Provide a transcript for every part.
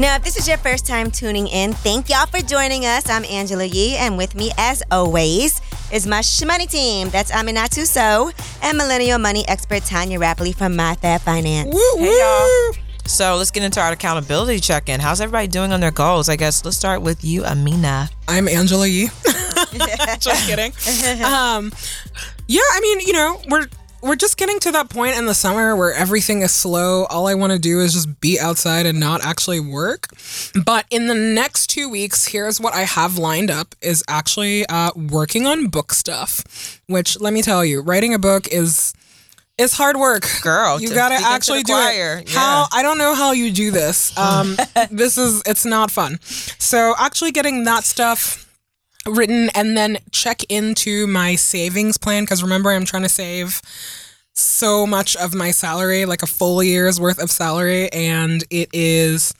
Now, if this is your first time tuning in, thank y'all for joining us. I'm Angela Yee, and with me, as always, is my shmoney team. That's Aminatou Sow and millennial money expert Tonya Rapley from MyFab Finance. Hey y'all. So let's get into our accountability check-in. How's everybody doing on their goals? I guess let's start with you, Amina. I'm Angela Yee. just kidding. Um, yeah, I mean, you know, we're we're just getting to that point in the summer where everything is slow. All I want to do is just be outside and not actually work. But in the next two weeks, here's what I have lined up: is actually uh, working on book stuff. Which let me tell you, writing a book is it's hard work, Girl, You to gotta actually do it. How. I don't know how you do this. Um, this is it's not fun. So actually getting that stuff written and then check into my savings plan because remember I'm trying to save so much of my salary, like a full year's worth of salary, and it is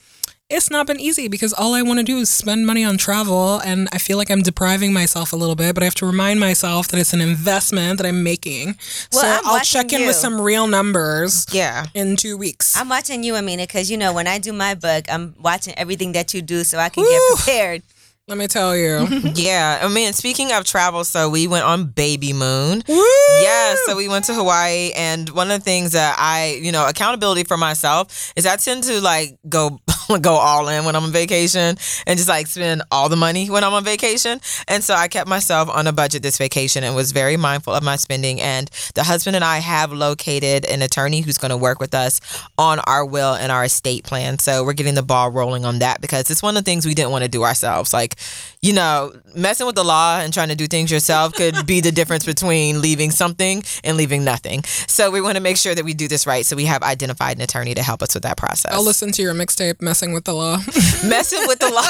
it's not been easy because all I want to do is spend money on travel and I feel like I'm depriving myself a little bit, but I have to remind myself that it's an investment that I'm making. Well, so I'm I'll check in you. with some real numbers Yeah. in two weeks. I'm watching you, Amina, because you know when I do my book, I'm watching everything that you do so I can get prepared. Let me tell you. Yeah. I mean, speaking of travel, so we went on Baby Moon. Woo! Yeah, so we went to Hawaii, and one of the things that I, you know, accountability for myself is I tend to like go go all in when I'm on vacation and just like spend all the money when I'm on vacation. And so I kept myself on a budget this vacation and was very mindful of my spending. And the husband and I have located an attorney who's going to work with us on our will and our estate plan. So we're getting the ball rolling on that because it's one of the things we didn't want to do ourselves. Like, you know, messing with the law and trying to do things yourself could be the difference between leaving something and leaving nothing. So we want to make sure that we do this right. So we have identified an attorney to help us with that process. I'll listen to your mixtape, Messing with the Law. Messing with the law.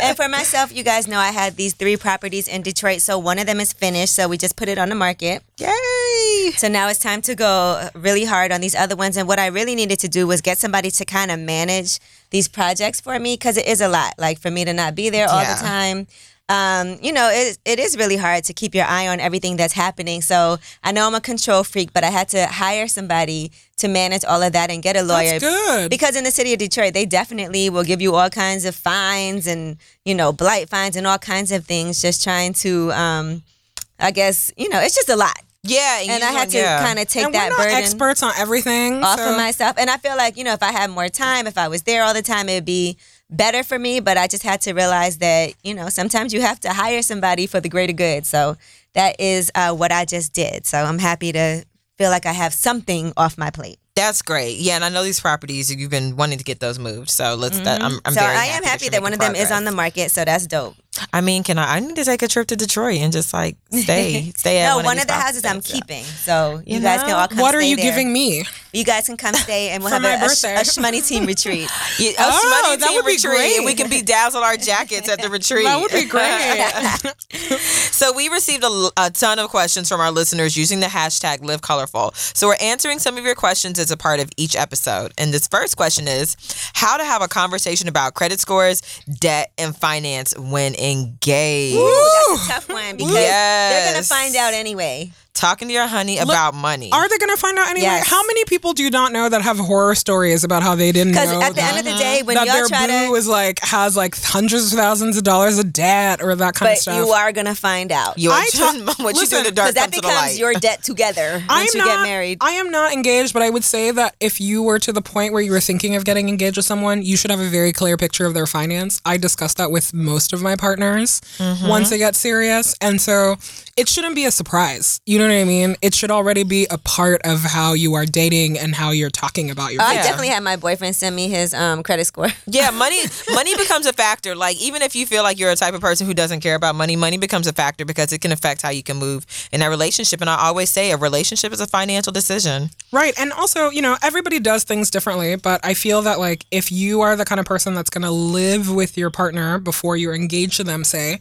and for myself, you guys know I had these three properties in Detroit. So one of them is finished. So we just put it on the market. Yay! So now it's time to go really hard on these other ones. And what I really needed to do was get somebody to kind of manage these projects for me because it is a lot. Like for me to not be there all Yeah. the time. Um, you know, it, it is really hard to keep your eye on everything that's happening. So I know I'm a control freak, but I had to hire somebody to manage all of that and get a lawyer. That's good. Because in the city of Detroit, they definitely will give you all kinds of fines and, you know, blight fines and all kinds of things just trying to, um, I guess, you know, it's just a lot. Yeah, And I had to kind of take and that we're not burden experts on everything. off so- of myself. And I feel like, you know, if I had more time, if I was there all the time, it would be better for me. But I just had to realize that, you know, sometimes you have to hire somebody for the greater good. So that is uh, what I just did. So I'm happy to feel like I have something off my plate. That's great. Yeah, and I know these properties you've been wanting to get those moved. So let's. That, I'm, I'm Mm-hmm. so I am happy you're that one of them is on the market. So that's dope. I mean, can I? I need to take a trip to Detroit and just like stay, stay at no, one, one of, of the houses I'm keeping. So you, You guys can all come what are you there. giving me? You guys can come stay and we'll have a, a, birthday. a shmoney team retreat. A Oh, that team would be retreat, great. we can be dazzled our jackets at the retreat. That would be great. So we received a, a ton of questions from our listeners using the hashtag Live ColorFull. So we're answering some of your questions as a part of each episode. And this first question is how to have a conversation about credit scores, debt, and finance when engaged. Ooh, that's a tough one because they're gonna find out anyway. Talking to your honey about money. Are they going to find out anyway? Yes. How many people do you not know that have horror stories about how they didn't know Because at the that, end of the day, when that y'all their try boo to, is like has like hundreds of thousands of dollars of debt or that kind of stuff? you are gonna find out you I ta- what you do in the listen, dark because that to becomes your debt together once you not, get married. I am not engaged, but I would say that if you were to the point where you were thinking of getting engaged with someone, you should have a very clear picture of their finance. I discuss that with most of my partners Mm-hmm. once they get serious. And so it shouldn't be a surprise. You know what I mean? It should already be a part of how you are dating and how you're talking about your I Yeah. definitely had my boyfriend send me his um, credit score. Yeah, money money becomes a factor. Like even if you feel like you're a type of person who doesn't care about money, money becomes a factor because it can affect how you can move in that relationship. And I always say a relationship is a financial decision. Right. And also, you know, everybody does things differently, but I feel that like if you are the kind of person that's going to live with your partner before you're engaged to them, say,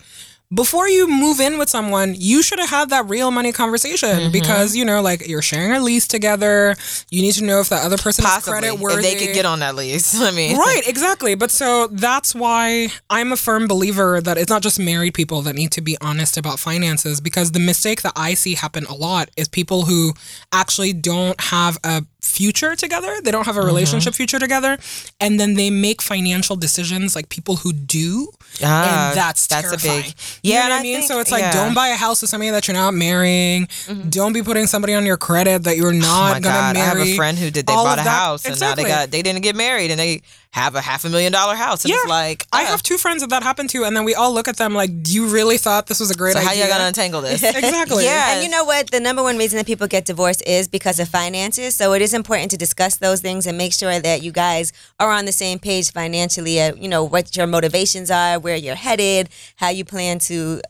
before you move in with someone, you should have had that real money conversation Mm-hmm. because, you know, like you're sharing a lease together. You need to know if that other person Possibly, is credit worthy. they could get on that lease. I mean, Right, exactly. But so that's why I'm a firm believer that it's not just married people that need to be honest about finances because the mistake that I see happen a lot is people who actually don't have a future together. They don't have a Mm-hmm. relationship future together, and then they make financial decisions like people who do, Ah, and that's that's a terrifying. big- You Yeah, know and what I I mean. think- so it's like yeah. don't buy a house with somebody that you're not marrying. Don't be putting somebody on your credit that you're Oh not my gonna God, I marry. have a friend who did. They All bought a house and now they got. They didn't get married and they have a half a million dollar house. And Yeah, it's like I uh, have two friends that that happened to, and then we all look at them like, Do "You really thought this was a great idea? So how idea?" you gonna untangle this? Exactly. Yeah. And you know what? The number one reason that people get divorced is because of finances. So it is important to discuss those things and make sure that you guys are on the same page financially. Uh, you know what your motivations are, where you're headed, how you plan to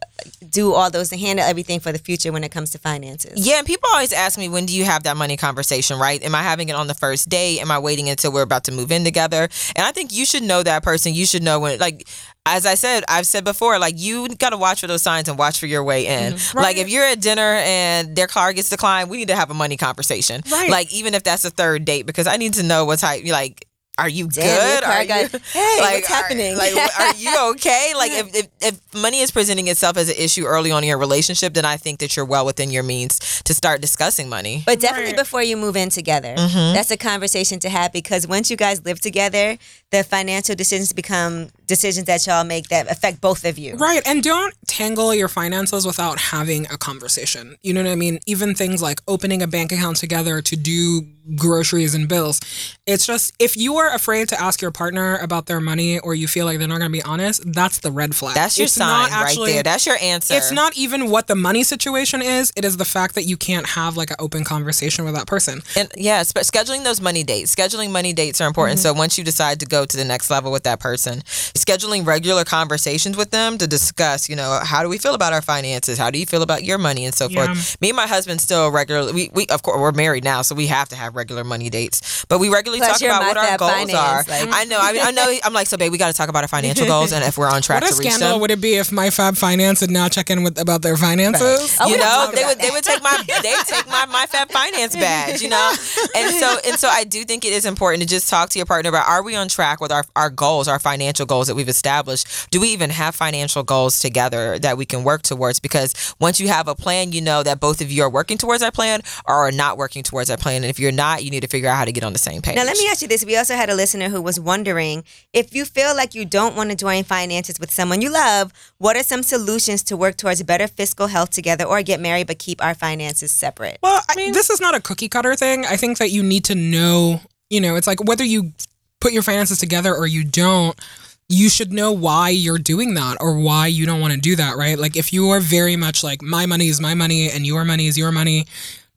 do all those to handle everything for the future when it comes to finances. Yeah, and people always ask me, when do you have that money conversation, right? Am I having it on the first day? Am I waiting until we're about to move in together? And I think you should know that person. You should know when, like, as I said, I've said before, like, you got to watch for those signs and watch for your way in. Mm-hmm. Like, if you're at dinner and their car gets declined, we need to have a money conversation. Right. Like, even if that's a third date, because I need to know what type, like, are you Damn, good? car Are got- you, Hey, what's are- happening? Like, are you okay? Like, if, if if money is presenting itself as an issue early on in your relationship, then I think that you're well within your means to start discussing money. But definitely Right. before you move in together, Mm-hmm. that's a conversation to have because once you guys live together, the financial decisions become decisions that y'all make that affect both of you. Right. And don't tangle your finances without having a conversation. You know what I mean? Even things like opening a bank account together to do groceries and bills. It's just if you are afraid to ask your partner about their money or you feel like they're not going to be honest, that's the red flag. That's your It's sign actually- right there. That's your answer. It's not even what the money situation is. It is the fact that you can't have like an open conversation with that person. And yeah, spe- scheduling those money dates. Scheduling money dates are important. Mm-hmm. So once you decide to go to the next level with that person, scheduling regular conversations with them to discuss, you know, how do we feel about our finances? How do you feel about your money and so Yeah. forth. Me and my husband still regularly we, we of course we're married now, so we have to have regular money dates. But we regularly Plus talk about what our goals finance, are. like- I know. I, mean, I know. I'm like, so babe, we got to talk about our financial goals and if we're on track What a to reach scandal would it be if my Fab Finance did not check in with about their finances? Oh, you know, they about would they would take my they take my my Fab Finance badge, you know, and so and so I do think it is important to just talk to your partner about are we on track with our our goals, our financial goals that we've established? Do we even have financial goals together that we can work towards? Because once you have a plan, you know that both of you are working towards that plan or are not working towards that plan, and if you're not, you need to figure out how to get on the same page. Now, let me ask you this. We also had a listener who was wondering if you feel like you don't want to join finances with someone you love, what are some solutions to work towards better fiscal health together or get married but keep our finances separate? Well, I mean, this is not a cookie cutter thing. I think that you need to know, you know, it's like whether you put your finances together or you don't, you should know why you're doing that or why you don't want to do that, right? Like if you are very much like my money is my money and your money is your money,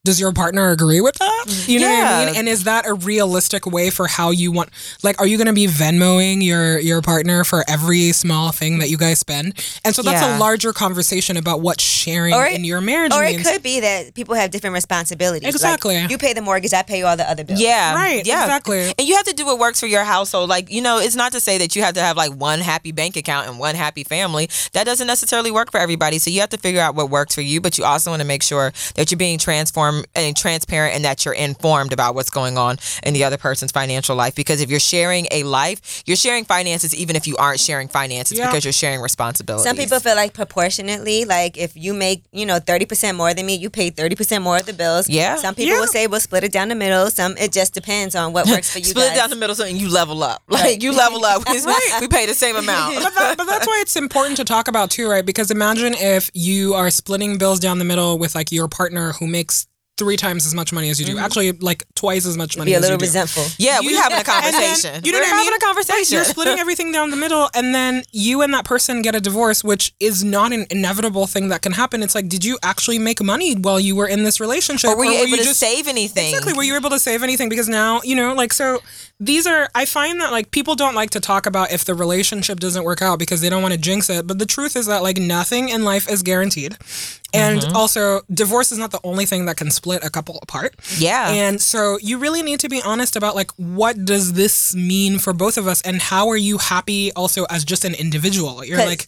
does your partner agree with that? Mm-hmm. You know what I mean? And is that a realistic way for how you want like are you going to be Venmoing your your partner for every small thing that you guys spend? And so that's Yeah. a larger conversation about what sharing Or it- in your marriage Or means. it could be that people have different responsibilities. Like, Exactly. you pay the mortgage, I pay all the other bills. Yeah. Right, Yeah. exactly. And you have to do what works for your household. Like, you know, it's not to say that you have to have like one happy bank account and one happy family. That doesn't necessarily work for everybody. So you have to figure out what works for you, but you also want to make sure that you're being transformed and transparent and that you're informed about what's going on in the other person's financial life. Because if you're sharing a life, you're sharing finances even if you aren't sharing finances Yeah. because you're sharing responsibilities. Some people feel like proportionately, like if you make, you know, 30% more than me, you pay 30% more of the bills. Yeah. Some people Yeah. will say we'll split it down the middle. Some, it just depends on what works for you Split guys. it down the middle so and you level up. Like you level up. We, we pay the same amount. but, that, but that's why it's important to talk about too, right? Because imagine if you are splitting bills down the middle with like your partner who makes three times as much money as you do, mm-hmm. actually like twice as much money Be a as little you do. resentful. Yeah, we having a then- conversation. you know We're what I mean? having a conversation. You're splitting everything down the middle, and then you and that person get a divorce, which is not an inevitable thing that can happen. It's like, did you actually make money while you were in this relationship, or were you able to save anything? Exactly. Were you able to save anything? Because now, you know, like, so these are, I find that like people don't like to talk about if the relationship doesn't work out because they don't want to jinx it. But the truth is that like nothing in life is guaranteed. And Mm-hmm. also, divorce is not the only thing that can split a couple apart. Yeah. And so you really need to be honest about like what does this mean for both of us and how are you happy also as just an individual? You're like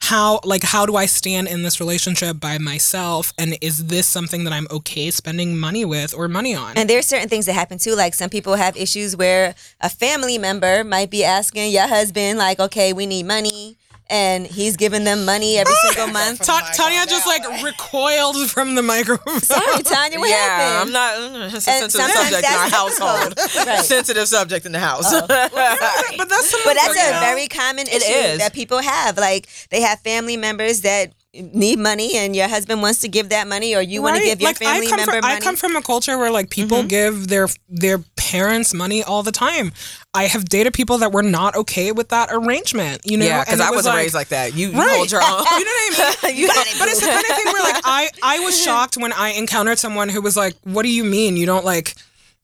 how like how do I stand in this relationship by myself and is this something that I'm okay spending money with or money on? And there's certain things that happen too. Like some people have issues where a family member might be asking your husband, like, okay, we need money. And he's giving them money every single month. Ta- Tonya just like recoiled from the microphone. Sorry, Tonya, what yeah, happened? I'm not. mm, It's a And sensitive sometimes subject in our household. Right. Sensitive subject in the house. but that's But that's okay. a very common issue is. that people have. Like they have family members that need money, and your husband wants to give that money, or you want to give your like, family I come member from, money. I come from a culture where like people give their their parents money all the time. I have dated people that were not okay with that arrangement. You know, yeah, because I was wasn't like- raised like that. You, you hold your own. You know what I mean? You but, but it's the kind of thing where like I I was shocked when I encountered someone who was like, "What do you mean you don't like?"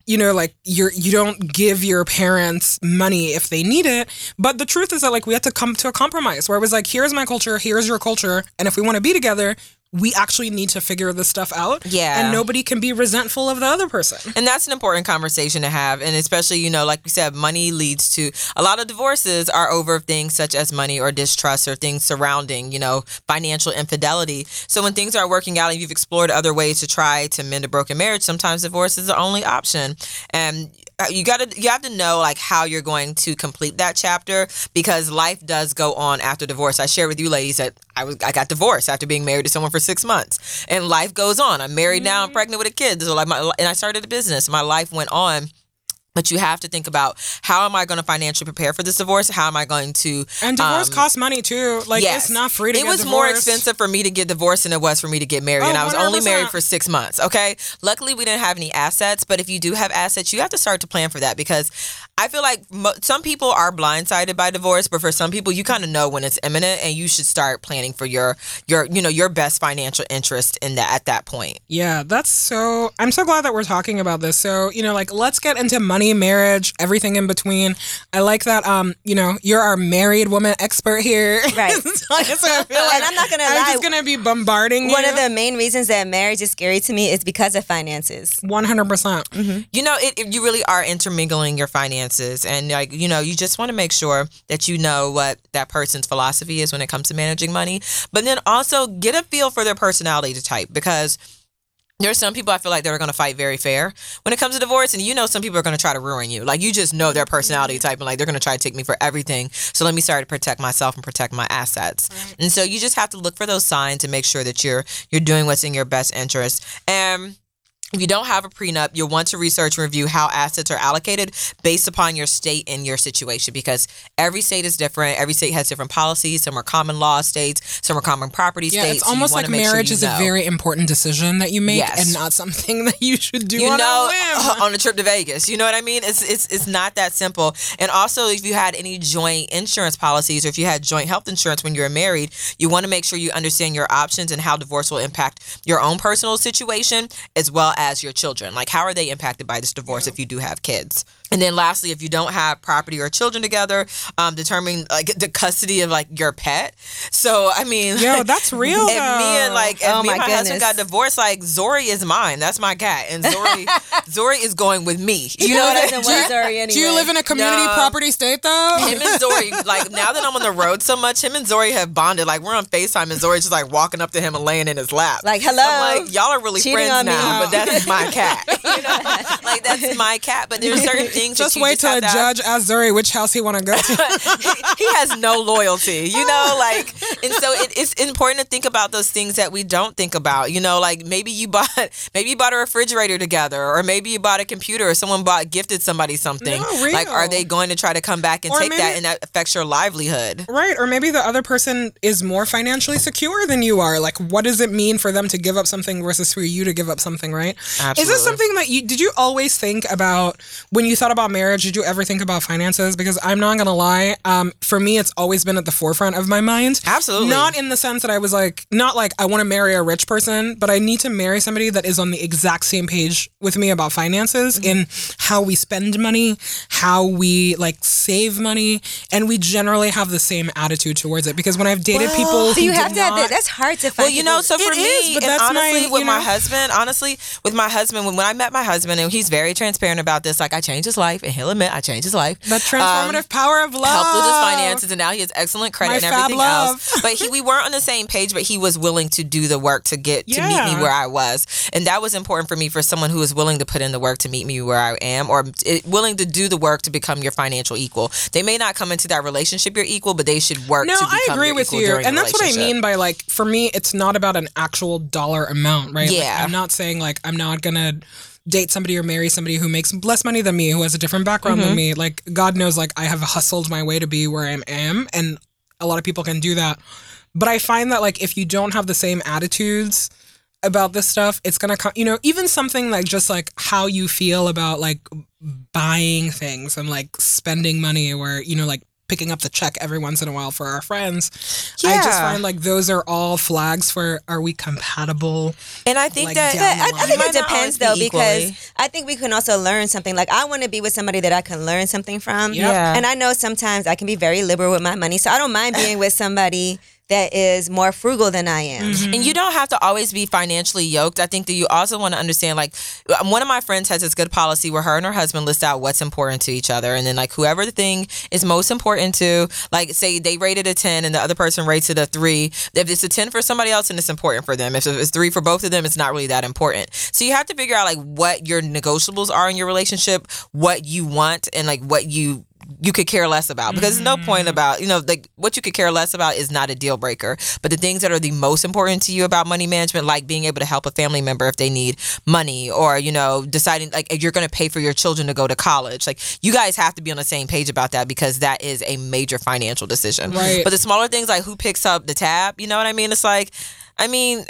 You know, like you're you don't give your parents money if they need it. But the truth is that like we had to come to a compromise where it was like, here's my culture, here's your culture, and if we want to be together, we actually need to figure this stuff out. Yeah. and nobody can be resentful of the other person. And that's an important conversation to have. And especially, you know, like we said, money leads to a lot of divorces are over things such as money or distrust or things surrounding, you know, financial infidelity. So when things aren't working out and you've explored other ways to try to mend a broken marriage, sometimes divorce is the only option. And Uh, you got to you have to know like how you're going to complete that chapter because life does go on after divorce. I shared with you ladies that I was I got divorced after being married to someone for 6 months and life goes on. I'm married now, I'm mm-hmm. pregnant with a kid. So like my and I started a business. My life went on. But you have to think about how am I going to financially prepare for this divorce? How am I going to And divorce um, costs money too. Like Yes. it's not free to It was more expensive for me to get divorced than it was for me to get married. Oh, and I was only 100%. married for six months. Okay. Luckily, we didn't have any assets. But if you do have assets, you have to start to plan for that because I feel like mo- some people are blindsided by divorce, but for some people, you kind of know when it's imminent, and you should start planning for your your you know your best financial interest in that at that point. Yeah, that's so. I'm so glad that we're talking about this. So, you know, like, let's get into money, marriage, everything in between. I like that. Um, you know, you're our married woman expert here. Right. so I feel like And I'm not gonna I'm lie. just gonna be bombarding One you. of the main reasons that marriage is scary to me is because of finances. 100. percent You know, it, it- you really are intermingling your finances, and like you know, you just want to make sure that you know what that person's philosophy is when it comes to managing money, but then also get a feel for their personality type because. There's some people I feel like they're going to fight very fair when it comes to divorce, and you know some people are going to try to ruin you. Like you just know their personality type, and like they're going to try to take me for everything. So let me start to protect myself and protect my assets. And so you just have to look for those signs and make sure that you're you're doing what's in your best interest. And if you don't have a prenup, you'll want to research and review how assets are allocated based upon your state and your situation because every state is different. Every state has different policies. Some are common law states, some are common property Yeah, states. it's almost like make sure marriage is know. a very important decision that you make, Yes. and not something that you should do you on know a whim. on a trip to Vegas. You know what I mean? It's it's it's not that simple. And also, if you had any joint insurance policies or if you had joint health insurance when you were married, you want to make sure you understand your options and how divorce will impact your own personal situation as well as your children. Like, how are they impacted by this divorce if you do have kids? And then lastly, if you don't have property or children together, um, determine like the custody of like your pet. So I mean, Yo, that's real, If me and like if Oh me and my my husband got divorced, like Zori is mine. That's my cat, and Zori Zori is going with me. You know Who what I doesn't mean? want Zori anyway? Do you live in a community No. property state though? Him and Zori, like now that I'm on the road so much, him and Zori have bonded. Like we're on Facetime, and Zori's just like walking up to him and laying in his lap. Like, hello? I'm like, y'all are really Cheating friends on me. now, but that's my cat. You know? like that's my cat. But there's certain things Just wait just till a to judge asks Zuri which house he want to go to. he has no loyalty, you know, oh. like, and so it, it's important to think about those things that we don't think about, you know, like maybe you bought, maybe you bought a refrigerator together, or maybe you bought a computer, or someone bought gifted somebody something. No. Like, are they going to try to come back and Or take that, and that affects your livelihood? Right, or maybe the other person is more financially secure than you are. Like, what does it mean for them to give up something versus for you to give up something, right? Is this something that you did you always think about when you thought about marriage? Did you ever think about finances? Because I'm not gonna lie, um, for me, it's always been at the forefront of my mind. Absolutely. Not in the sense that I was like, not like I want to marry a rich person, but I need to marry somebody that is on the exact same page with me about finances Mm-hmm. in how we spend money, how we like save money, and we generally have the same attitude towards it. Because when I've dated people, So you who have did to have that. That's hard to find. Well, you know, so for It me, is, but and that's honestly, my- with you my husband, honestly, with my husband, when, when I met my husband, and he's very transparent about this, like I changed his life, and he'll admit I changed his life. The transformative um, power of love. helped with his finances, and now he has excellent credit My and everything love. else. But he, we weren't on the same page, but he was willing to do the work to get to meet me where I was, and that was important for me for someone who is willing to put in the work to meet me where I am, or it, willing to do the work to become your financial equal. They may not come into that relationship your equal, but they should work. No, to become I agree with you. And that's what I mean by like, for me, it's not about an actual dollar amount, right? Like, Yeah. I'm not saying like, I'm not to date somebody or marry somebody who makes less money than me, who has a different background Mm-hmm. than me. Like, God knows, like, I have hustled my way to be where I am. And a lot of people can do that. But I find that, like, if you don't have the same attitudes, about this stuff it's gonna come you know even something like just like how you feel about like buying things and like spending money or you know like picking up the check every once in a while for our friends i just find like those are all flags for are we compatible And I think Like, that down I, I think might it depends always though be because. I think we can also learn something. Like I want to be with somebody that I can learn something from. Yep. Yeah. And I know sometimes I can be very liberal with my money, so I don't mind being with somebody that is more frugal than I am. Mm-hmm. And you don't have to always be financially yoked. I think that you also want to understand, like, one of my friends has this good policy where her and her husband list out what's important to each other. And then, like, whoever the thing is most important to, like, say they rated a 10 and the other person rates it a three. If it's a 10 for somebody else, and it's important for them. If it's three for both of them, it's not really that important. So you have to figure out, like, what your negotiables are in your relationship, what you want, and, like, what you you could care less about. Because there's no point mm-hmm. about you know like what you could care less about is not a deal breaker. But the things that are the most important to you about money management like being able to help a family member if they need money or you know deciding like you're going to pay for your children to go to college like you guys have to be on the same page about that because that is a major financial decision. Right. but the smaller things like who picks up the tab you know what i mean? It's like i mean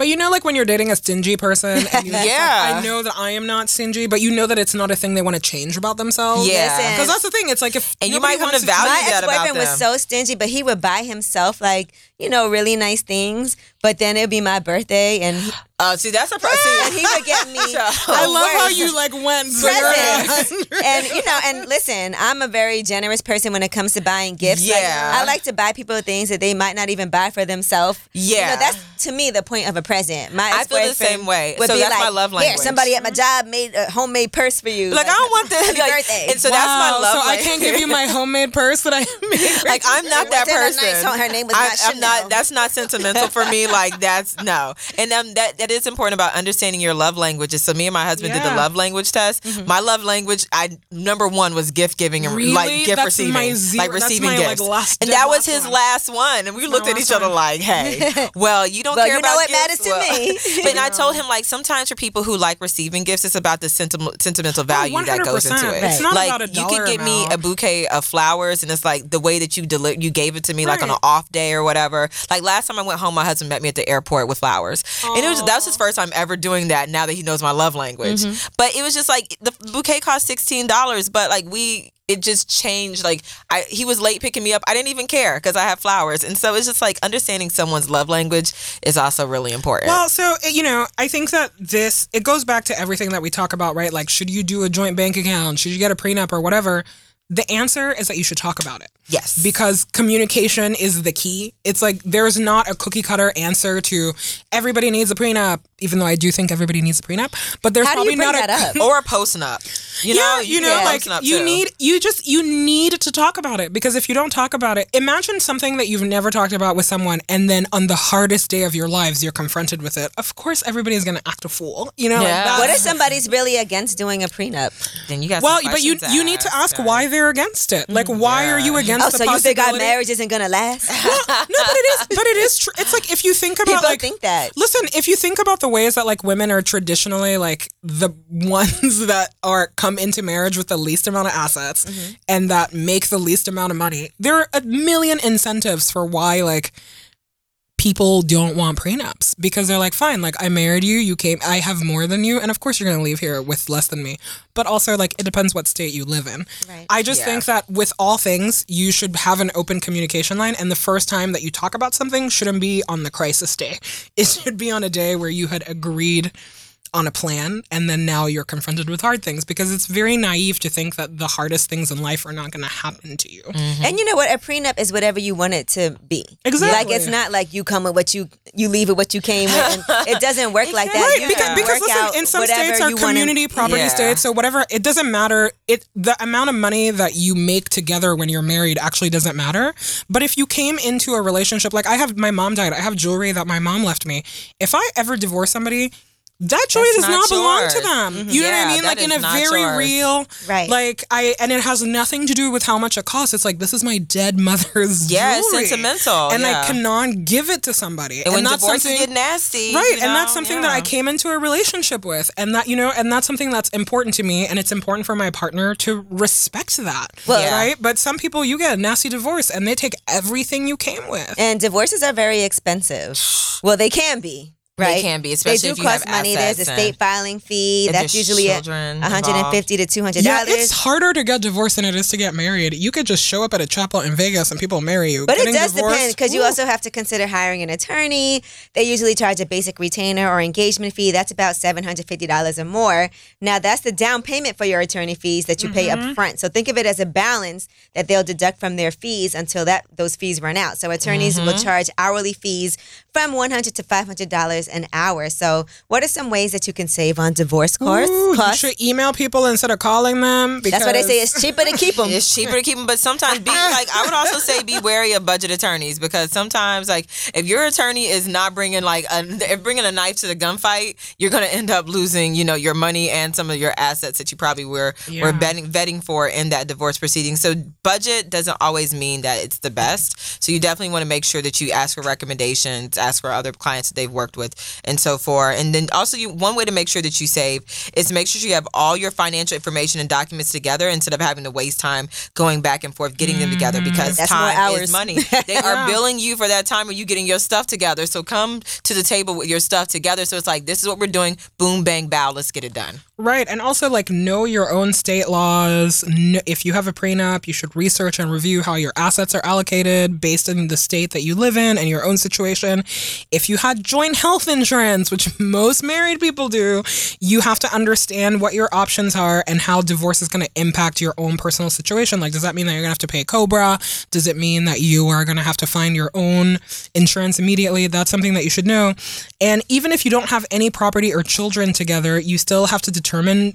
but you know like when you're dating a stingy person and you, Yeah. i know that i am not stingy but you know that it's not a thing they want to change about themselves Yeah. Because that's the thing it's like if And you might come wants to value my that ex boyfriend about was so stingy, but he would buy himself like you know really nice things. But then it'd be my birthday, and he, uh, see that's a pro- and see, he would get me. i love how you like went presents. and you know, and listen, I'm a very generous person when it comes to buying gifts. Like, Yeah. I like to buy people things that they might not even buy for themselves. you Yeah. know, that's to me the point of a present. My I feel the same way. Would So be that's like, my love Here, language." somebody at my job made a homemade purse for you. like I don't want this Happy like, birthday. and so that's my Wow, love so I can't give you my homemade purse that I made. like I'm not that Wasn't a person. nice her name was I, not I'm not. That's not sentimental for me. Like that's no. And um, that that is important about understanding your love languages. So me and my husband did the love language test. My love language, I number one was gift giving and Really? like gift That's receiving, zero- like receiving my, like, gifts. last- and that was his one. last one. And we looked at each other one. like, hey, well, you don't Well, care you know about what gifts? matters to Well- me. but I told him like sometimes for people who like receiving gifts, it's about the sentiment, sentimental value that goes into it. It's not like about a you could get me a bouquet of flowers and it's like the way that you deli- you gave it to me like on an off day or whatever like last time i went home my husband met me at the airport with flowers and it was that was his first time ever doing that now that he knows my love language Mm-hmm. but it was just like the bouquet cost $16 but like we it just changed like I he was late picking me up I didn't even care because I have flowers and so it's just like understanding someone's love language is also really important Well, so you know, I think that this it goes back to everything that we talk about, right? Like, should you do a joint bank account? Should you get a prenup or whatever? The answer is that you should talk about it. Yes because communication is the key. It's like there's not a cookie cutter answer to everybody needs a prenup, even though I do think everybody needs a prenup. But there's How do probably you bring not that a up? or a post up you know yeah, you know, can like you too. need you just you need to talk about it because if you don't talk about it, imagine something that you've never talked about with someone, and then on the hardest day of your lives, you're confronted with it. Of course, everybody's gonna act a fool, you know. Yeah. that's- what if somebody's really against doing a prenup? then you got well, some but you questions you need to ask yeah. why they're against it. Like, mm-hmm. why are you against Oh, the so you think our marriage isn't gonna last? no, but it is. But it is true. It's like if you think about People like think that. Listen, if you think about the ways that like women are traditionally like the ones that are come into marriage with the least amount of assets Mm-hmm. and that make the least amount of money, there are a million incentives for why like people don't want prenups because they're like, fine, like I married you, you came, I have more than you, and of course you're gonna leave here with less than me. But also, like, it depends what state you live in. Right. I just Yeah. think that with all things, you should have an open communication line, and the first time that you talk about something shouldn't be on the crisis day. It should be on a day where you had agreed on a plan and then now you're confronted with hard things because it's very naive to think that the hardest things in life are not going to happen to you. Mm-hmm. And you know what? A prenup is whatever you want it to be. Exactly. Like it's not like you come with what you you leave with what you came with. It doesn't work like that. Right, You because, can because work out listen, in some states are you wanna- community property Yeah. states, so whatever it doesn't matter. It the amount of money that you make together when you're married actually doesn't matter. But if you came into a relationship, like I have, my mom died. I have jewelry that my mom left me. If I ever divorce somebody. That jewelry That's does not, not belong to them. Mm-hmm. You know what I mean? Like in a very yours. real, Right. Like I, and it has nothing to do with how much it costs. It's like this is my dead mother's Yeah, jewelry. sentimental, and yeah. I cannot give it to somebody. And when that's something- get nasty, Right, you and that's know, something that. I came into a relationship with, and that you know, and that's something that's important to me, and it's important for my partner to respect that. Well- Yeah. right, but some people you get a nasty divorce, and they take everything you came with. And divorces are very expensive. Well, they can be. Right? They can be, especially they do if cost money. There's a state filing fee. That's usually a children 150 to 200 Yeah, it's harder to get divorced than it is to get married. You could just show up at a chapel in Vegas and people marry you. But Getting it does divorced, depend because you also have to consider hiring an attorney. They usually charge a basic retainer or engagement fee. That's about seven hundred fifty dollars or more. Now that's the down payment for your attorney fees that you pay up mm-hmm. front. So think of it as a balance that they'll deduct from their fees until that those fees run out. So attorneys will mm-hmm. charge hourly fees from one hundred to five hundred dollars an hour. So what are some ways that you can save on divorce costs? Ooh, you should email people instead of calling them. Because That's what they say. It's cheaper to keep them. It's cheaper to keep them, but sometimes be like I would also say be wary of budget attorneys because sometimes like if your attorney is not bringing like a, bringing a knife to the gunfight, you're gonna end up losing you know your money and some of your assets that you probably were Yeah. were betting, vetting for in that divorce proceeding. So budget doesn't always mean that it's the best. So you definitely want to make sure that you ask for recommendations, ask for other clients that they've worked with, and so forth. And then also you one way to make sure that you save is to make sure you have all your financial information and documents together instead of having to waste time going back and forth getting them together mm-hmm. because That's time is money. They are billing you for that time where you getting your stuff together. So come to the table with your stuff together. So it's like this is what we're doing. Boom, bang, bow. Let's get it done. Right, and also like know your own state laws. If you have a prenup, you should research and review how your assets are allocated based on the state that you live in and your own situation. If you had joint health insurance, which most married people do, you have to understand what your options are and how divorce is going to impact your own personal situation. Like, does that mean that you're going to have to pay a Cobra? Does it mean that you are going to have to find your own insurance immediately? That's something that you should know. And even if you don't have any property or children together, you still have to determine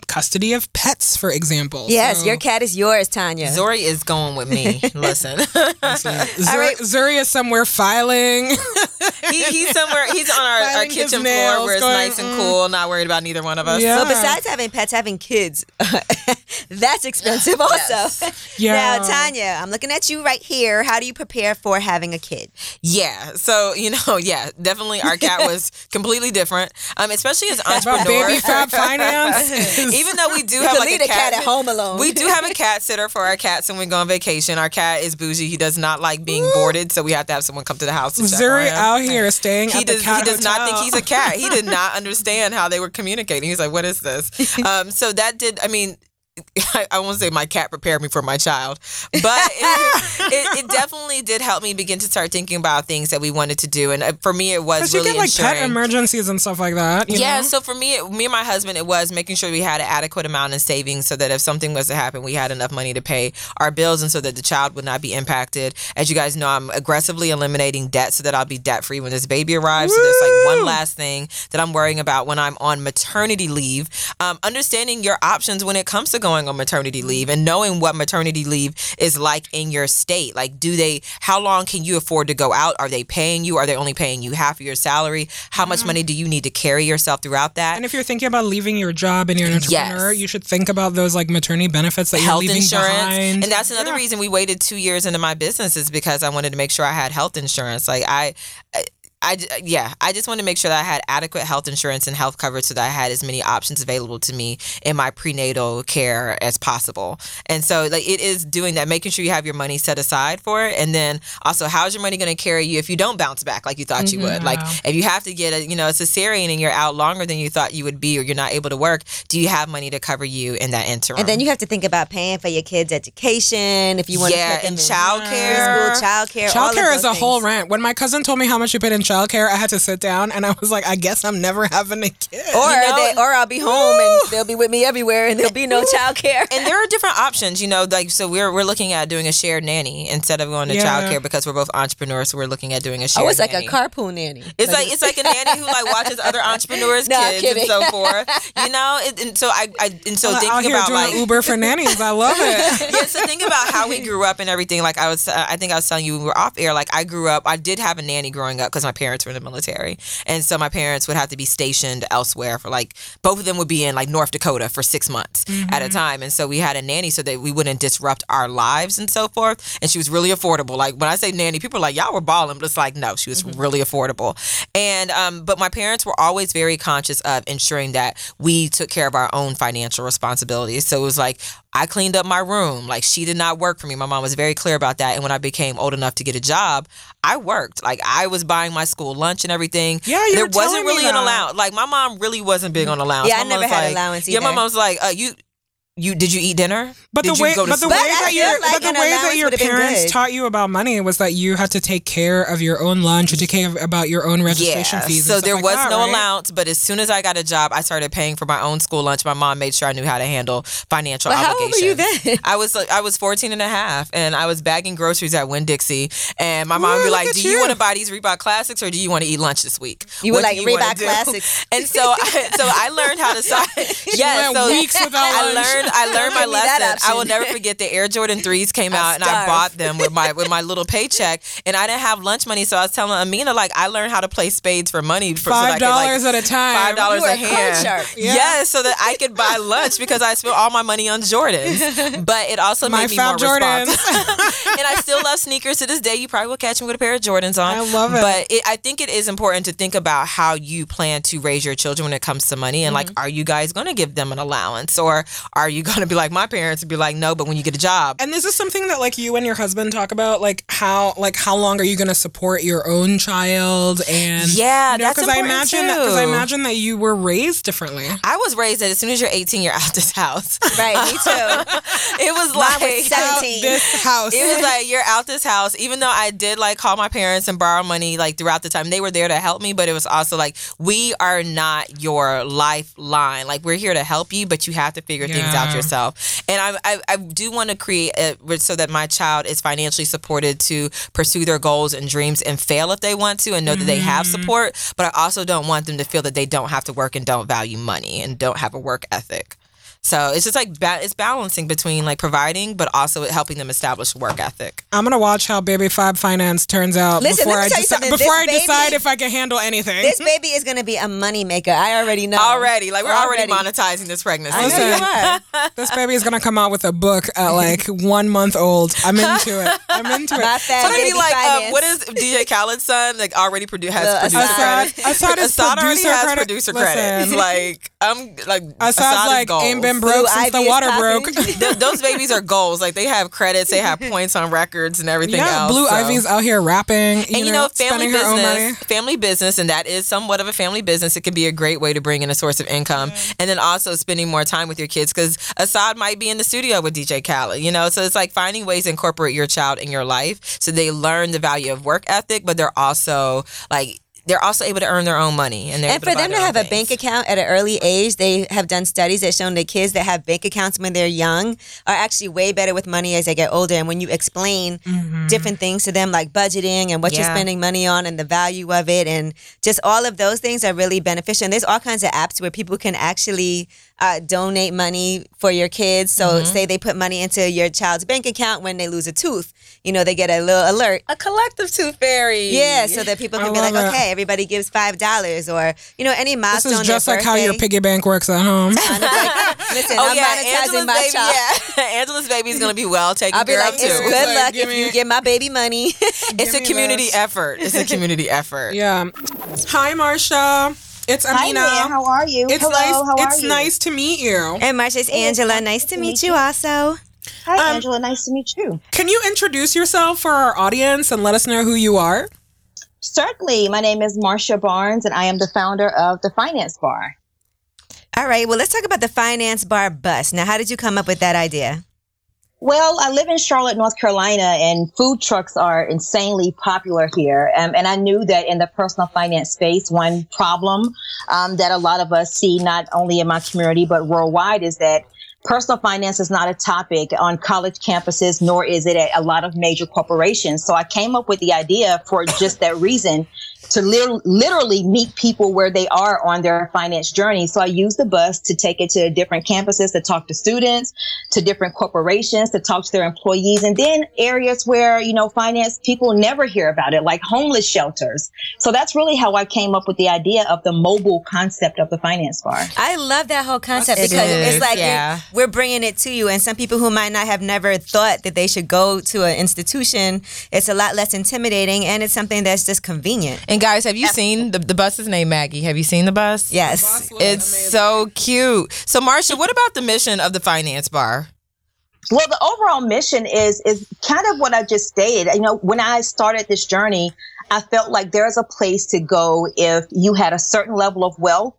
custody of pets, for example. Yes, So- your cat is yours, Tonya. Zori is going with me. Listen, Zur- right. Zuri is somewhere filing. he, he's somewhere. He's on our, our Filing his kitchen floor where it's going, nice and cool. Not worried about neither one of us. Yeah. Well, besides having pets, having kids, that's expensive also. Yeah. Now, Tonya, I'm looking at you right here. How do you prepare for having a kid? Yeah. So, you know, yeah, definitely our cat was completely different. Um, especially as But entrepreneur. baby fab finance. Even though we do have like leave a cat cat, at home alone. We do have a cat sitter for our cats when we go on vacation. Our cat is bougie. He does not like being boarded, so we have to have someone come to the house. To Zuri out here staying he at the does, he does not think he's a cat. He did not understand how they were communicating. He's like, "What is this?" Um, so that did. I mean. I, I won't say my cat prepared me for my child, but it, it, it definitely did help me begin to start thinking about things that we wanted to do. And uh, for me, it was really you get like pet emergencies and stuff like that. you yeah, know? so for me, me and my husband, it was making sure we had an adequate amount in savings so that if something was to happen, we had enough money to pay our bills and so that the child would not be impacted. As you guys know, I'm aggressively eliminating debt so that I'll be debt free when this baby arrives. So there's like one last thing that I'm worrying about when I'm on maternity leave. Um, understanding your options when it comes to going on maternity leave and knowing what maternity leave is like in your state. Like, do they, how long can you afford to go out? Are they paying you? Are they only paying you half of your salary? How much money mm-hmm. do you need to carry yourself throughout that? And if you're thinking about leaving your job and you're an entrepreneur, Yes. you should think about those like maternity benefits that health you're leaving insurance. behind. And that's another reason we waited two years into my business is because I wanted to make sure I had health insurance. Like I, I, I j- yeah, I just wanted to make sure that I had adequate health insurance and health coverage so that I had as many options available to me in my prenatal care as possible. And so like it is doing that, making sure you have your money set aside for it. And then also how's your money going to carry you if you don't bounce back like you thought you would? Mm-hmm. Like if you have to get a, you know, a cesarean and you're out longer than you thought you would be or you're not able to work, do you have money to cover you in that interim? And then you have to think about paying for your kids' education if you want Yeah, to put them and in childcare. preschool, childcare. all of Childcare is those a whole things. rent. When my cousin told me how much she paid in childcare, I had to sit down and I was like, I guess I'm never having a kid. Or You know- they, or I'll be home and they'll be with me everywhere and there'll be no childcare. and there are different options, you know. Like, so we're we're looking at doing a shared nanny instead of going to Yeah. childcare because we're both entrepreneurs. So we're looking at doing a shared. oh, it's like a carpool nanny. It's like it's like a nanny who like watches other entrepreneurs' No, kids and so forth. You know, it, and so I, I and so out thinking here about doing like Uber for nannies. I love it. yeah, so think about how we grew up and everything. Like I was, uh, I think I was telling you, we were off air. Like I grew up, I did have a nanny growing up because my parents were in the military, and so my parents would have to be stationed elsewhere for like both of them would be in like North Dakota for six months at a time, and so we had a nanny so that we wouldn't disrupt our lives and so forth. And she was really affordable. Like when I say nanny, people are like y'all were balling, but it's like no, she was really affordable. And um, but my parents were always very conscious of ensuring that we took care of our own financial responsibilities. So it was like I cleaned up my room. Like she did not work for me. My mom was very clear about that. And when I became old enough to get a job, I worked. Like I was buying my school lunch and everything. Yeah, you there wasn't really an allowance. Like my mom really wasn't big on allowance. Yeah, I My mom never was had like- allowance Yeah, my either. mom was like, uh, you. You did you eat dinner? But did the way, but the way that your, like but the way that your parents taught you about money was that you had to take care of your own lunch, you take care of, about your own registration Yeah, fees. and so there like was that, no right? allowance, but as soon as I got a job, I started paying for my own school lunch. My mom made sure I knew how to handle financial But how old were obligations. you then? I was I was 14 and a half and I was bagging groceries at Winn Dixie and my mom would be like, "Do you, you. want to buy these Reebok classics or do you want to eat lunch this week?" You were What like, "Reebok? Classics. And so I, so I learned how to sign. yeah, so weeks without I lunch. learned I learned my Give me that lesson. I will never forget the Air Jordan 3s came I out and I bought them with my with my little paycheck and I didn't have lunch money so I was telling Amina like I learned how to play spades for money for so that I Five like, dollars at a time. five dollars a a hand. shark. Yeah. Yes, so that I could buy lunch because I spent all my money on Jordans. But it also My made me Fab more Jordans. responsible. and I still love sneakers to this day. You probably will catch me with a pair of Jordans on. I love it. But it, I think it is important to think about how you plan to raise your children when it comes to money, and like, Mm-hmm. are you guys going to give them an allowance, or are you going to be like my parents and be like, no, but when you get a job, And this is something that like you and your husband talk about, like how like how long are you going to support your own child? And Yeah, you know, that's because I important, imagine that because I imagine that you were raised differently. I was raised that as soon as you're 18, you're out this house. Right, me too. It was like was 17. This house. It was like you're out this house. Even though I did like call my parents and borrow money like throughout the time, they were there to help me. But it was also like we are not your lifeline. Like we're here to help you, but you have to figure things out Yeah. yourself. And I, I, I do want to create a, so that my child is financially supported to pursue their goals and dreams and fail if they want to, and know that they have mm-hmm. support. But I also don't want them to feel that they don't have to work and don't value money and don't have a work ethic. So it's just like ba- it's balancing between like providing, but also helping them establish work ethic. I'm gonna watch how Baby Five Finance turns out Listen, before let me I tell you decide something. before I baby- decide if I can handle anything. This baby is going to be a money maker. I already know. Already, like we're already, monetizing this pregnancy. I know you are. this baby is gonna come out with a book at like one month old. I'm into it. I'm into it. My fat So maybe baby like uh, finance. what is DJ Khaled's son like already produ- has Well, producer Asahd- credits? Asahd is already producer has credit- producer Listen. credits. Like I'm like Asahd's Asahd is like goals. Been broke since the water broke. Th- those babies are goals. Like they have credits, they have points on records and everything yeah, else. Blue so. Ivy's out here rapping. You and you know, family spending her own money. business, family business, and that is somewhat of a family business. It can be a great way to bring in a source of income, and then also spending more time with your kids because Asahd might be in the studio with DJ Khaled. You know, so it's like finding ways to incorporate your child in your life so they learn the value of work ethic, but they're also like they're also able to earn their own money, and they're And for buy them to have a bank account at an early age, they have done studies that shown that kids that have bank accounts when they're young are actually way better with money as they get older. And when you explain mm-hmm. different things to them, like budgeting and what you're spending money on and the value of it, and just all of those things are really beneficial. And there's all kinds of apps where people can actually uh, donate money for your kids. So, say they put money into your child's bank account when they lose a tooth, you know, they get a little alert. a collective tooth fairy. Yeah, so that people I can be like, love it. okay, everybody gives five dollars, or you know, any This is just their like how your birthday. piggy bank works at home. Kind listen, Oh I'm yeah, monetizing Angela's my baby. child. Yeah, Angela's baby is gonna be well taken I'll be care like, of it's too. good It's like, luck give if you get my baby money. It's a community this. effort. It's a community effort. yeah. Hi, Marsha. It's Hi Amina. there. How are you? It's Hello. nice. How are it's you? nice to meet you. and Marsha's Angela. Nice to meet you also. Hi, Um, Angela. Nice to meet you. Can you introduce yourself for our audience and let us know who you are? Certainly. My name is Marsha Barnes, and I am the founder of the Finance Bar. All right, well, let's talk about the finance bar bus. Now, how did you come up with that idea? Well, I live in Charlotte, North Carolina, and food trucks are insanely popular here. Um, and I knew that in the personal finance space, one problem um, that a lot of us see, not only in my community, but worldwide, is that personal finance is not a topic on college campuses, nor is it at a lot of major corporations. So I came up with the idea for just that reason to li- literally meet people where they are on their finance journey. So I use the bus to take it to different campuses to talk to students, to different corporations, to talk to their employees, and then areas where, you know, finance people never hear about it, like homeless shelters. So that's really how I came up with the idea of the mobile concept of the finance bar. I love that whole concept It because is, it's like yeah. you're- we're bringing it to you, and some people who might not have never thought that they should go to an institution, it's a lot less intimidating, and it's something that's just convenient. And guys, have you seen the, the bus is named Maggie? Have you seen the bus? Yes. It's so cute. So, Marsha, what about the mission of the finance bar? Well, the overall mission is is kind of what I just stated. You know, when I started this journey, I felt like there's a place to go if you had a certain level of wealth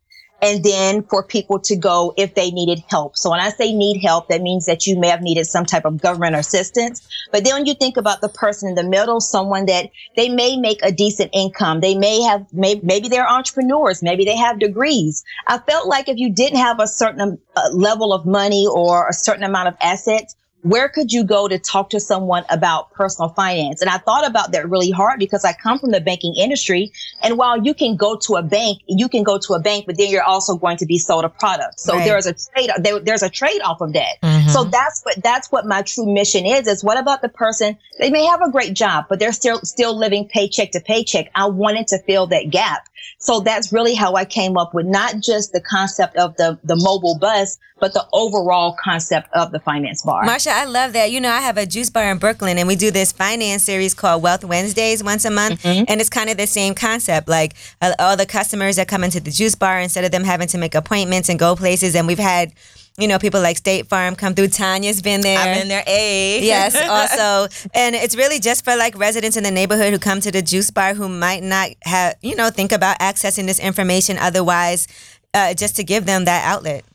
and then for people to go if they needed help. So when I say need help, that means that you may have needed some type of government assistance. But then when you think about the person in the middle, someone that they may make a decent income. They may have, may, maybe they're entrepreneurs. Maybe they have degrees. I felt like if you didn't have a certain uh, level of money or a certain amount of assets, where could you go to talk to someone about personal finance? And I thought about that really hard because I come from the banking industry. And while you can go to a bank, you can go to a bank, but then you're also going to be sold a product. So Right. there's a trade, there, there's a trade off of that. Mhm. So that's what, that's what my true mission is, is what about the person? They may have a great job, but they're still, still living paycheck to paycheck. I wanted to fill that gap. So that's really how I came up with not just the concept of the, the mobile bus, but the overall concept of the finance bar. Marsha, I love that. You know, I have a juice bar in Brooklyn and we do this finance series called Wealth Wednesdays once a month. And it's kind of the same concept. Like uh, all the customers that come into the juice bar, instead of them having to make appointments and go places, and we've had, you know, people like State Farm come through. Tonya's been there. I've been there. A. yes, also. And it's really just for like residents in the neighborhood who come to the juice bar who might not have, you know, think about accessing this information otherwise, uh, just to give them that outlet.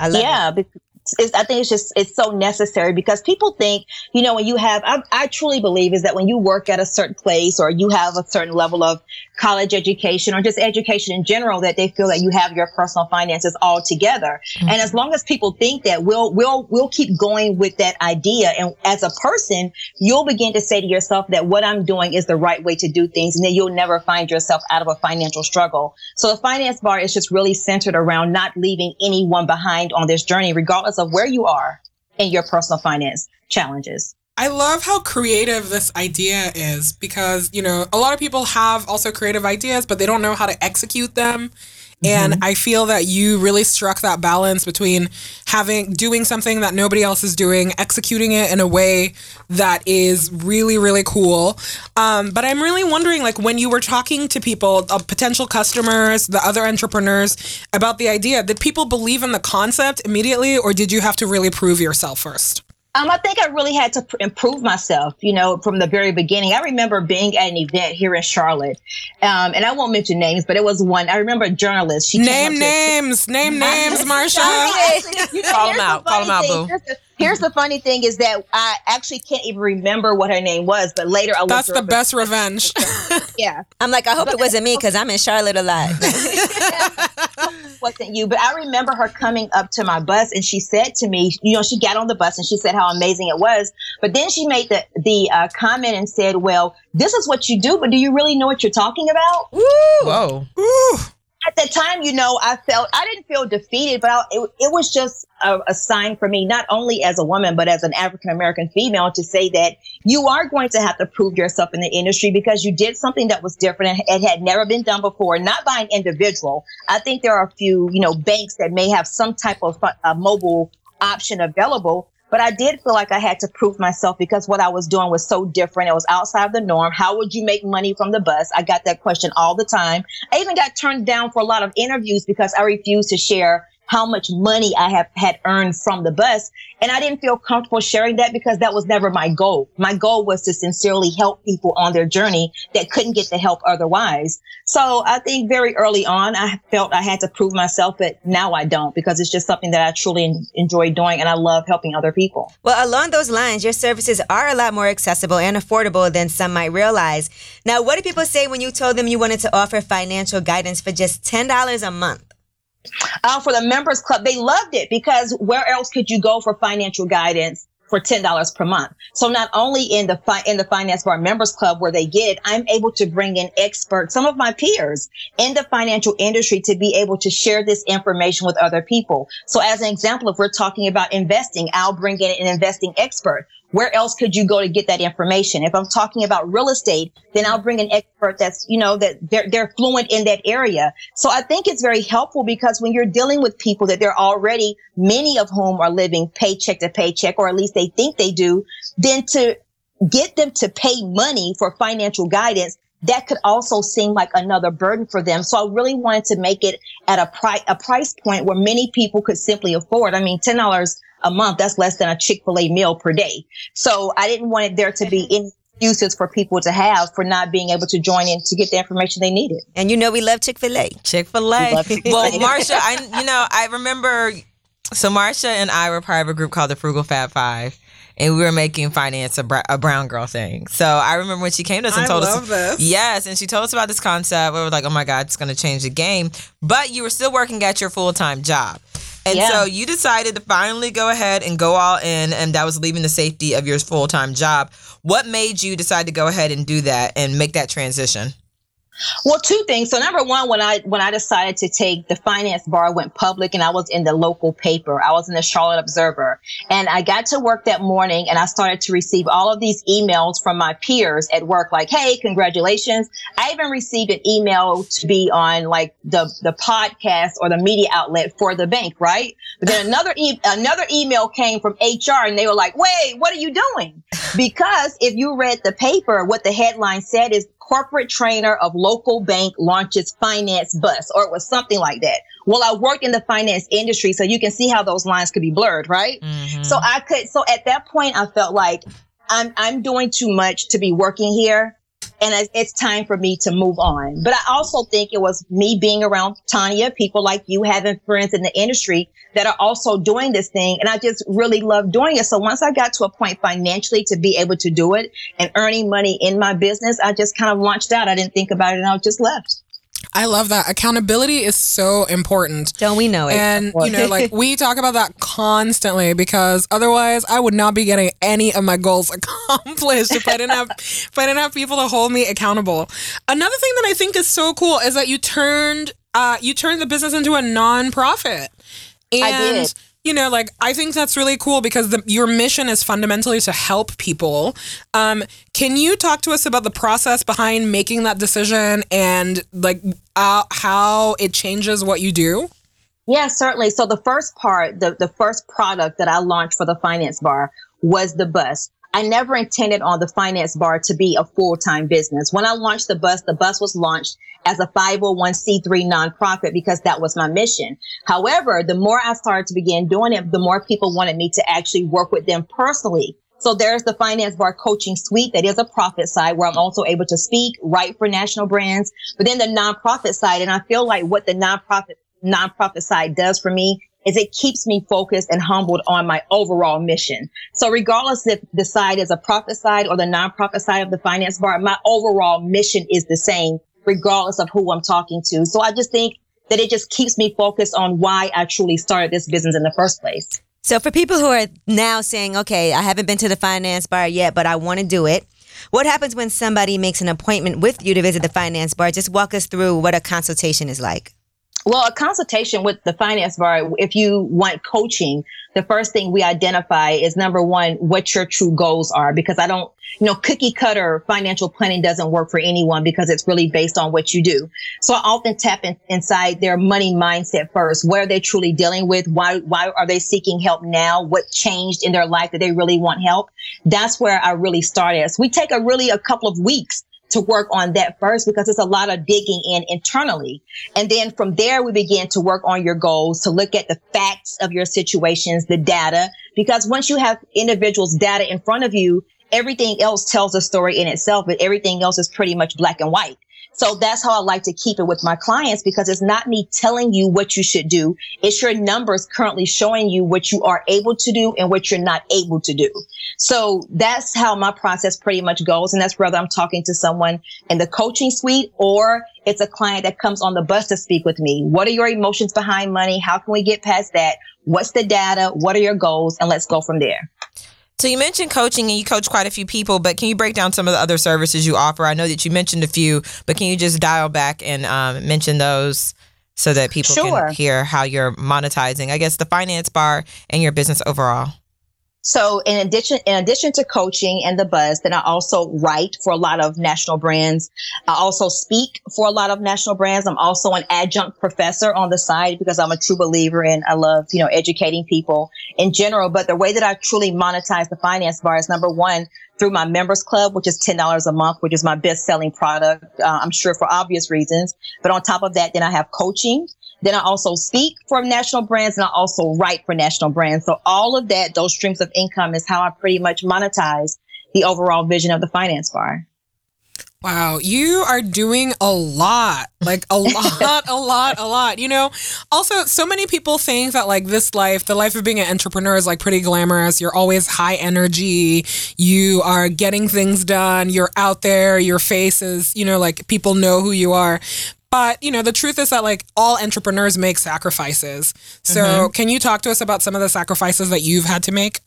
I love it. yeah because it's, I think it's just it's so necessary because people think you know when you have I, I truly believe is that when you work at a certain place or you have a certain level of college education or just education in general that they feel that you have your personal finances all together. Mm-hmm. And as long as people think that we'll we'll we'll keep going with that idea. And as a person you'll begin to say to yourself that what I'm doing is the right way to do things and then you'll never find yourself out of a financial struggle. So the finance bar is just really centered around not leaving anyone behind on this journey regardless of where you are in your personal finance challenges I love how creative this idea is because, you know, a lot of people have also creative ideas, but they don't know how to execute them. And I feel that you really struck that balance between having doing something that nobody else is doing, executing it in a way that is really, really cool. Um, but I'm really wondering, like, when you were talking to people, uh, potential customers, the other entrepreneurs, about the idea, did people believe in the concept immediately, or did you have to really prove yourself first? Um, I think I really had to pr- improve myself, you know, from the very beginning. I remember being at an event here in Charlotte, um, and I won't mention names, but it was one. I remember a journalist. She came Name up to- names, name names, Marsha. Actually, you know, Call 'em here's the out, call 'em funny out, thing. boo. Here's the, here's the funny thing is that I actually can't even remember what her name was, but later I looked That's the best revenge. Yeah, I'm like, I hope it wasn't me because I'm in Charlotte a lot. wasn't you, but I remember her coming up to my bus and she said to me, you know, she got on the bus and she said how amazing it was, but then she made the the uh, comment and said, "Well, this is what you do, but do you really know what you're talking about?" Whoa. Ooh. at that time, you know, I felt I didn't feel defeated, but I, it, it was just a, a sign for me, not only as a woman, but as an African American female, to say that you are going to have to prove yourself in the industry because you did something that was different and it had never been done before, not by an individual. I think there are a few, you know, banks that may have some type of uh, mobile option available. But I did feel like I had to prove myself because what I was doing was so different. It was outside of the norm. How would you make money from the bus? I got that question all the time. I even got turned down for a lot of interviews because I refused to share how much money I have had earned from the bus. And I didn't feel comfortable sharing that because that was never my goal. My goal was to sincerely help people on their journey that couldn't get the help otherwise. So I think very early on, I felt I had to prove myself, but now I don't because it's just something that I truly enjoy doing and I love helping other people. Well, along those lines, your services are a lot more accessible and affordable than some might realize. Now, what did people say when you told them you wanted to offer financial guidance for just $10 a month? Uh, for the members club. They loved it because where else could you go for financial guidance for $10 per month. So not only in the fi- in the finance bar members club where they get I'm able to bring in experts, some of my peers in the financial industry to be able to share this information with other people. So as an example, if we're talking about investing, I'll bring in an investing expert where else could you go to get that information? If I'm talking about real estate, then I'll bring an expert that's, you know, that they're, they're fluent in that area. So I think it's very helpful because when you're dealing with people that they're already, many of whom are living paycheck to paycheck, or at least they think they do, then to get them to pay money for financial guidance, that could also seem like another burden for them. So I really wanted to make it at a price, a price point where many people could simply afford. I mean, $10 a month, that's less than a Chick-fil-A meal per day. So I didn't want it there to be any excuses for people to have for not being able to join in to get the information they needed. And you know we love Chick-fil-A. Chick-fil-A. well, Marsha, I you know, I remember so Marsha and I were part of a group called the Frugal Fab Five and we were making finance a, br- a, brown girl thing. So I remember when she came to us and I told us, this. yes, and she told us about this concept. We were like, oh my god, it's going to change the game. But you were still working at your full time job. And yeah. so you decided to finally go ahead and go all in, and that was leaving the safety of your full time job. What made you decide to go ahead and do that and make that transition? Well, two things. So number one, when I when I decided to take the finance bar went public and I was in the local paper. I was in the Charlotte Observer. And I got to work that morning and I started to receive all of these emails from my peers at work like, "Hey, congratulations." I even received an email to be on like the the podcast or the media outlet for the bank, right? But then another e- another email came from HR and they were like, "Wait, what are you doing?" Because if you read the paper, what the headline said is corporate trainer of local bank launches finance bus, or it was something like that. Well, I worked in the finance industry, so you can see how those lines could be blurred, right? Mm-hmm. So I could, so at that point, I felt like I'm, I'm doing too much to be working here and it's time for me to move on. But I also think it was me being around Tonya, people like you having friends in the industry that are also doing this thing. And I just really love doing it. So once I got to a point financially to be able to do it and earning money in my business, I just kind of launched out. I didn't think about it and I just left. I love that. Accountability is so important. Don't we know it? And, you know, like we talk about that constantly because otherwise I would not be getting any of my goals accomplished if I didn't have if I didn't have people to hold me accountable. Another thing that I think is so cool is that you turned uh you turned the business into a nonprofit. And you know, like I think that's really cool because the, your mission is fundamentally to help people. Um, can you talk to us about the process behind making that decision and like uh, how it changes what you do? Yeah, certainly. So the first part, the, the first product that I launched for the finance bar was the bus. I never intended on the finance bar to be a full-time business. When I launched the bus, the bus was launched as a 501c3 nonprofit because that was my mission. However, the more I started to begin doing it, the more people wanted me to actually work with them personally. So there's the finance bar coaching suite that is a profit side where I'm also able to speak, write for national brands, but then the nonprofit side. And I feel like what the nonprofit nonprofit side does for me is it keeps me focused and humbled on my overall mission. So regardless if the side is a profit side or the nonprofit side of the finance bar, my overall mission is the same regardless of who I'm talking to. So I just think that it just keeps me focused on why I truly started this business in the first place. So for people who are now saying, okay, I haven't been to the finance bar yet, but I want to do it. What happens when somebody makes an appointment with you to visit the finance bar? Just walk us through what a consultation is like. Well, a consultation with the finance bar, if you want coaching, the first thing we identify is number one, what your true goals are, because I don't, you know, cookie cutter financial planning doesn't work for anyone because it's really based on what you do. So I often tap in, inside their money mindset first. What are they truly dealing with? Why, why are they seeking help now? What changed in their life that they really want help? That's where I really started. So we take a really a couple of weeks to work on that first because it's a lot of digging in internally. And then from there, we begin to work on your goals to look at the facts of your situations, the data, because once you have individuals data in front of you, everything else tells a story in itself, but everything else is pretty much black and white. So that's how I like to keep it with my clients because it's not me telling you what you should do. It's your numbers currently showing you what you are able to do and what you're not able to do. So that's how my process pretty much goes. And that's whether I'm talking to someone in the coaching suite or it's a client that comes on the bus to speak with me. What are your emotions behind money? How can we get past that? What's the data? What are your goals? And let's go from there. So you mentioned coaching and you coach quite a few people, but can you break down some of the other services you offer? I know that you mentioned a few, but can you just dial back and um, mention those so that people Sure. can hear how you're monetizing, I guess, the finance bar and your business overall? So in addition, in addition to coaching and the buzz, then I also write for a lot of national brands. I also speak for a lot of national brands. I'm also an adjunct professor on the side because I'm a true believer in I love, you know, educating people in general. But the way that I truly monetize the finance bar is number one, through my members club, which is $10 a month, which is my best selling product. Uh, I'm sure for obvious reasons. But on top of that, then I have coaching. Then I also speak for national brands and I also write for national brands. So all of that, those streams of income is how I pretty much monetize the overall vision of the finance bar. Wow, you are doing a lot. Like a lot, a lot, a lot. You know, also so many people think that like this life, the life of being an entrepreneur is like pretty glamorous. You're always high energy. You are getting things done. You're out there. Your face is, you know, like people know who you are. But, you know, the truth is that like all entrepreneurs make sacrifices. So, mm-hmm. can you talk to us about some of the sacrifices that you've had to make?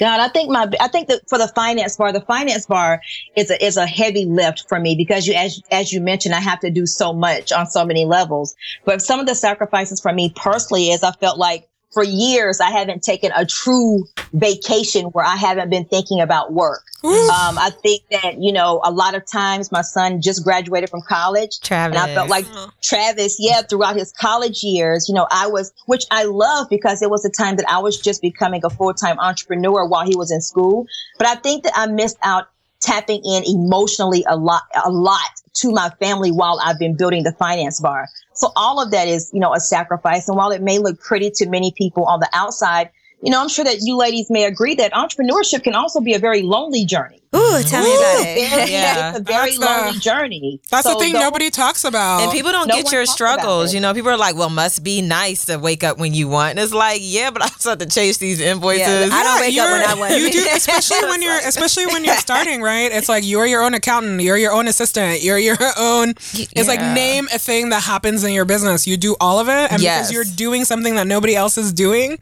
God, I think my, I think that for the finance bar, the finance bar is a, is a heavy lift for me because you, as, as you mentioned, I have to do so much on so many levels. But some of the sacrifices for me personally is I felt like for years, I haven't taken a true vacation where I haven't been thinking about work. Um, I think that, you know, a lot of times my son just graduated from college. Travis. And I felt like Travis, yeah, throughout his college years, you know, I was, which I love because it was a time that I was just becoming a full-time entrepreneur while he was in school. But I think that I missed out tapping in emotionally a lot, a lot to my family while I've been building the finance bar. So all of that is, you know, a sacrifice. And while it may look pretty to many people on the outside, you know, I'm sure that you ladies may agree that entrepreneurship can also be a very lonely journey. Ooh, tell me about it. Yeah. It's a very That's the- lonely journey. That's So the thing those- nobody talks about. And people don't No get your struggles. You know, people are like, well, must be nice to wake up when you want. And it's like, yeah, but I also have to chase these invoices. Yeah, I don't wake up when You're- I want You do, especially when you're, especially when you're starting, right? It's like you're your own accountant, you're your own assistant, you're your own. It's like name a thing that happens in your business. You do all of it, and Yes. because you're doing something that nobody else is doing,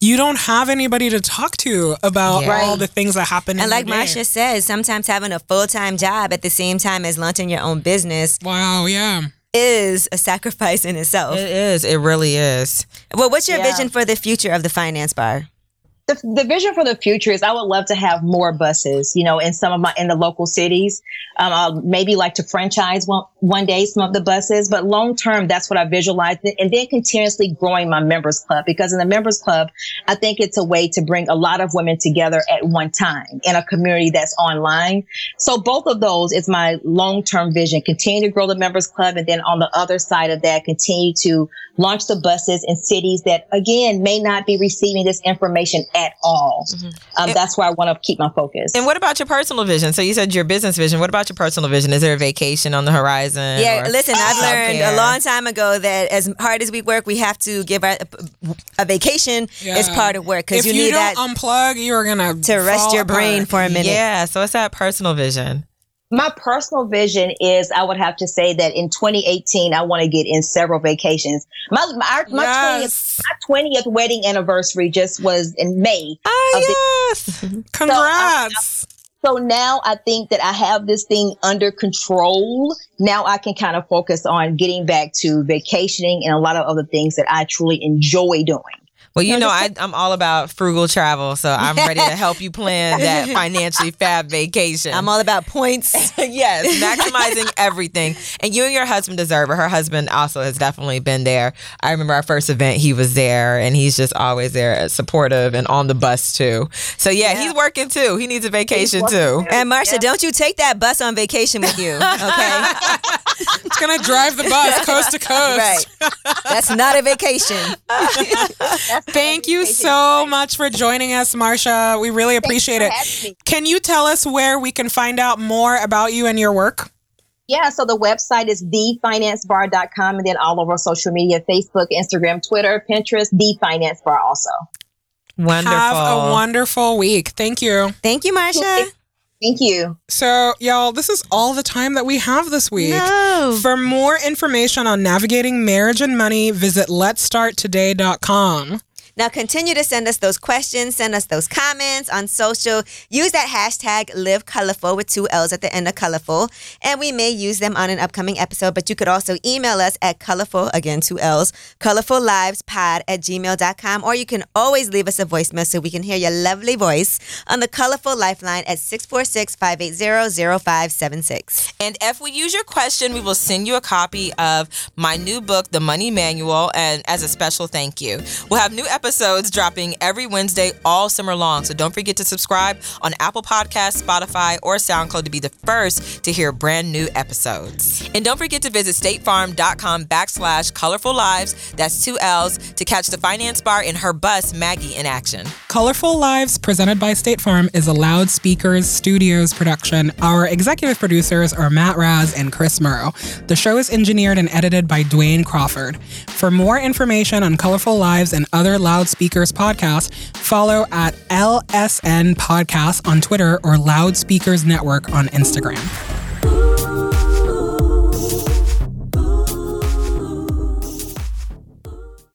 you don't have anybody to talk to about Yeah. all Right. the things that happen. And in like your day. Marsha says, sometimes having a full time job at the same time as launching your own business Wow, yeah. is a sacrifice in itself. It is. It really is. well, what's your Yeah. vision for the future of the finance bar? The, the vision for the future is I would love to have more buses, you know, in some of my, in the local cities. Um, I'll maybe like to franchise one, one day some of the buses, but long term, that's what I visualize. And then continuously growing my members club because in the members club, I think it's a way to bring a lot of women together at one time in a community that's online. So both of those is my long term vision. Continue to grow the members club. And then on the other side of that, continue to launch the buses in cities that again may not be receiving this information at all. Um, that's where I want to keep my focus. And what about your personal vision? So you said your business vision. What about your personal vision? Is there a vacation on the horizon? Yeah, or listen, I've learned self-care? a long time ago that as hard as we work, we have to give our a vacation is Yeah. part of work because If you you, need don't that unplug, you are gonna to rest fall your brain for a minute. Yeah. So it's that personal vision. My personal vision is I would have to say that in 2018, I want to get in several vacations. My, my, my, Yes. 20th, my 20th wedding anniversary just was in May. Oh, yes. Congrats. Uh, so now I think that I have this thing under control. Now I can kind of focus on getting back to vacationing and a lot of other things that I truly enjoy doing. Well, you No, know, just I, I'm all about frugal travel, so I'm ready to help you plan that financially fab vacation. I'm all about points. yes, maximizing everything. And you and your husband deserve it. Her husband also has definitely been there. I remember our first event, he was there, and he's just always there, uh, supportive and on the bus too. So, yeah, Yeah. he's working too. He needs a vacation too. too. And Marsha, Yeah. don't you take that bus on vacation with you, okay? It's gonna drive the bus coast to coast. right. That's not a vacation. Thank you so much for joining us, Marsha. We really appreciate it. Can you tell us where we can find out more about you and your work? Yeah, so the website is thefinancebar.com and then all over social media Facebook, Instagram, Twitter, Pinterest, The Finance Bar also. Wonderful. Have a wonderful week. Thank you. Thank you, Marsha. Thank you. So, y'all, this is all the time that we have this week. No. For more information on navigating marriage and money, visit letstarttoday.com. Now continue to send us those questions, send us those comments on social. Use that hashtag Live ColorFull with two L's at the end of colorful. And we may use them on an upcoming episode, but you could also email us at colorful, again, two L's, colorfullivespod at gmail.com. Or you can always leave us a voicemail so we can hear your lovely voice on the colorful lifeline at 646 580 0576. And if we use your question, we will send you a copy of my new book, The Money Manual, and as a special thank you. We'll have new episodes dropping every Wednesday all summer long. So don't forget to subscribe on Apple Podcasts, Spotify, or SoundCloud to be the first to hear brand new episodes. And don't forget to visit statefarm.com backslash colorful lives, that's two L's, to catch the finance bar in her bus, Maggie, in action. Colorful Lives, presented by State Farm, is a Loudspeakers Studios production. Our executive producers are Matt Raz and Chris Murrow. The show is engineered and edited by Dwayne Crawford. For more information on Colorful Lives and other Loudspeakers Podcast, follow at LSN Podcast on Twitter or Loudspeakers Network on Instagram.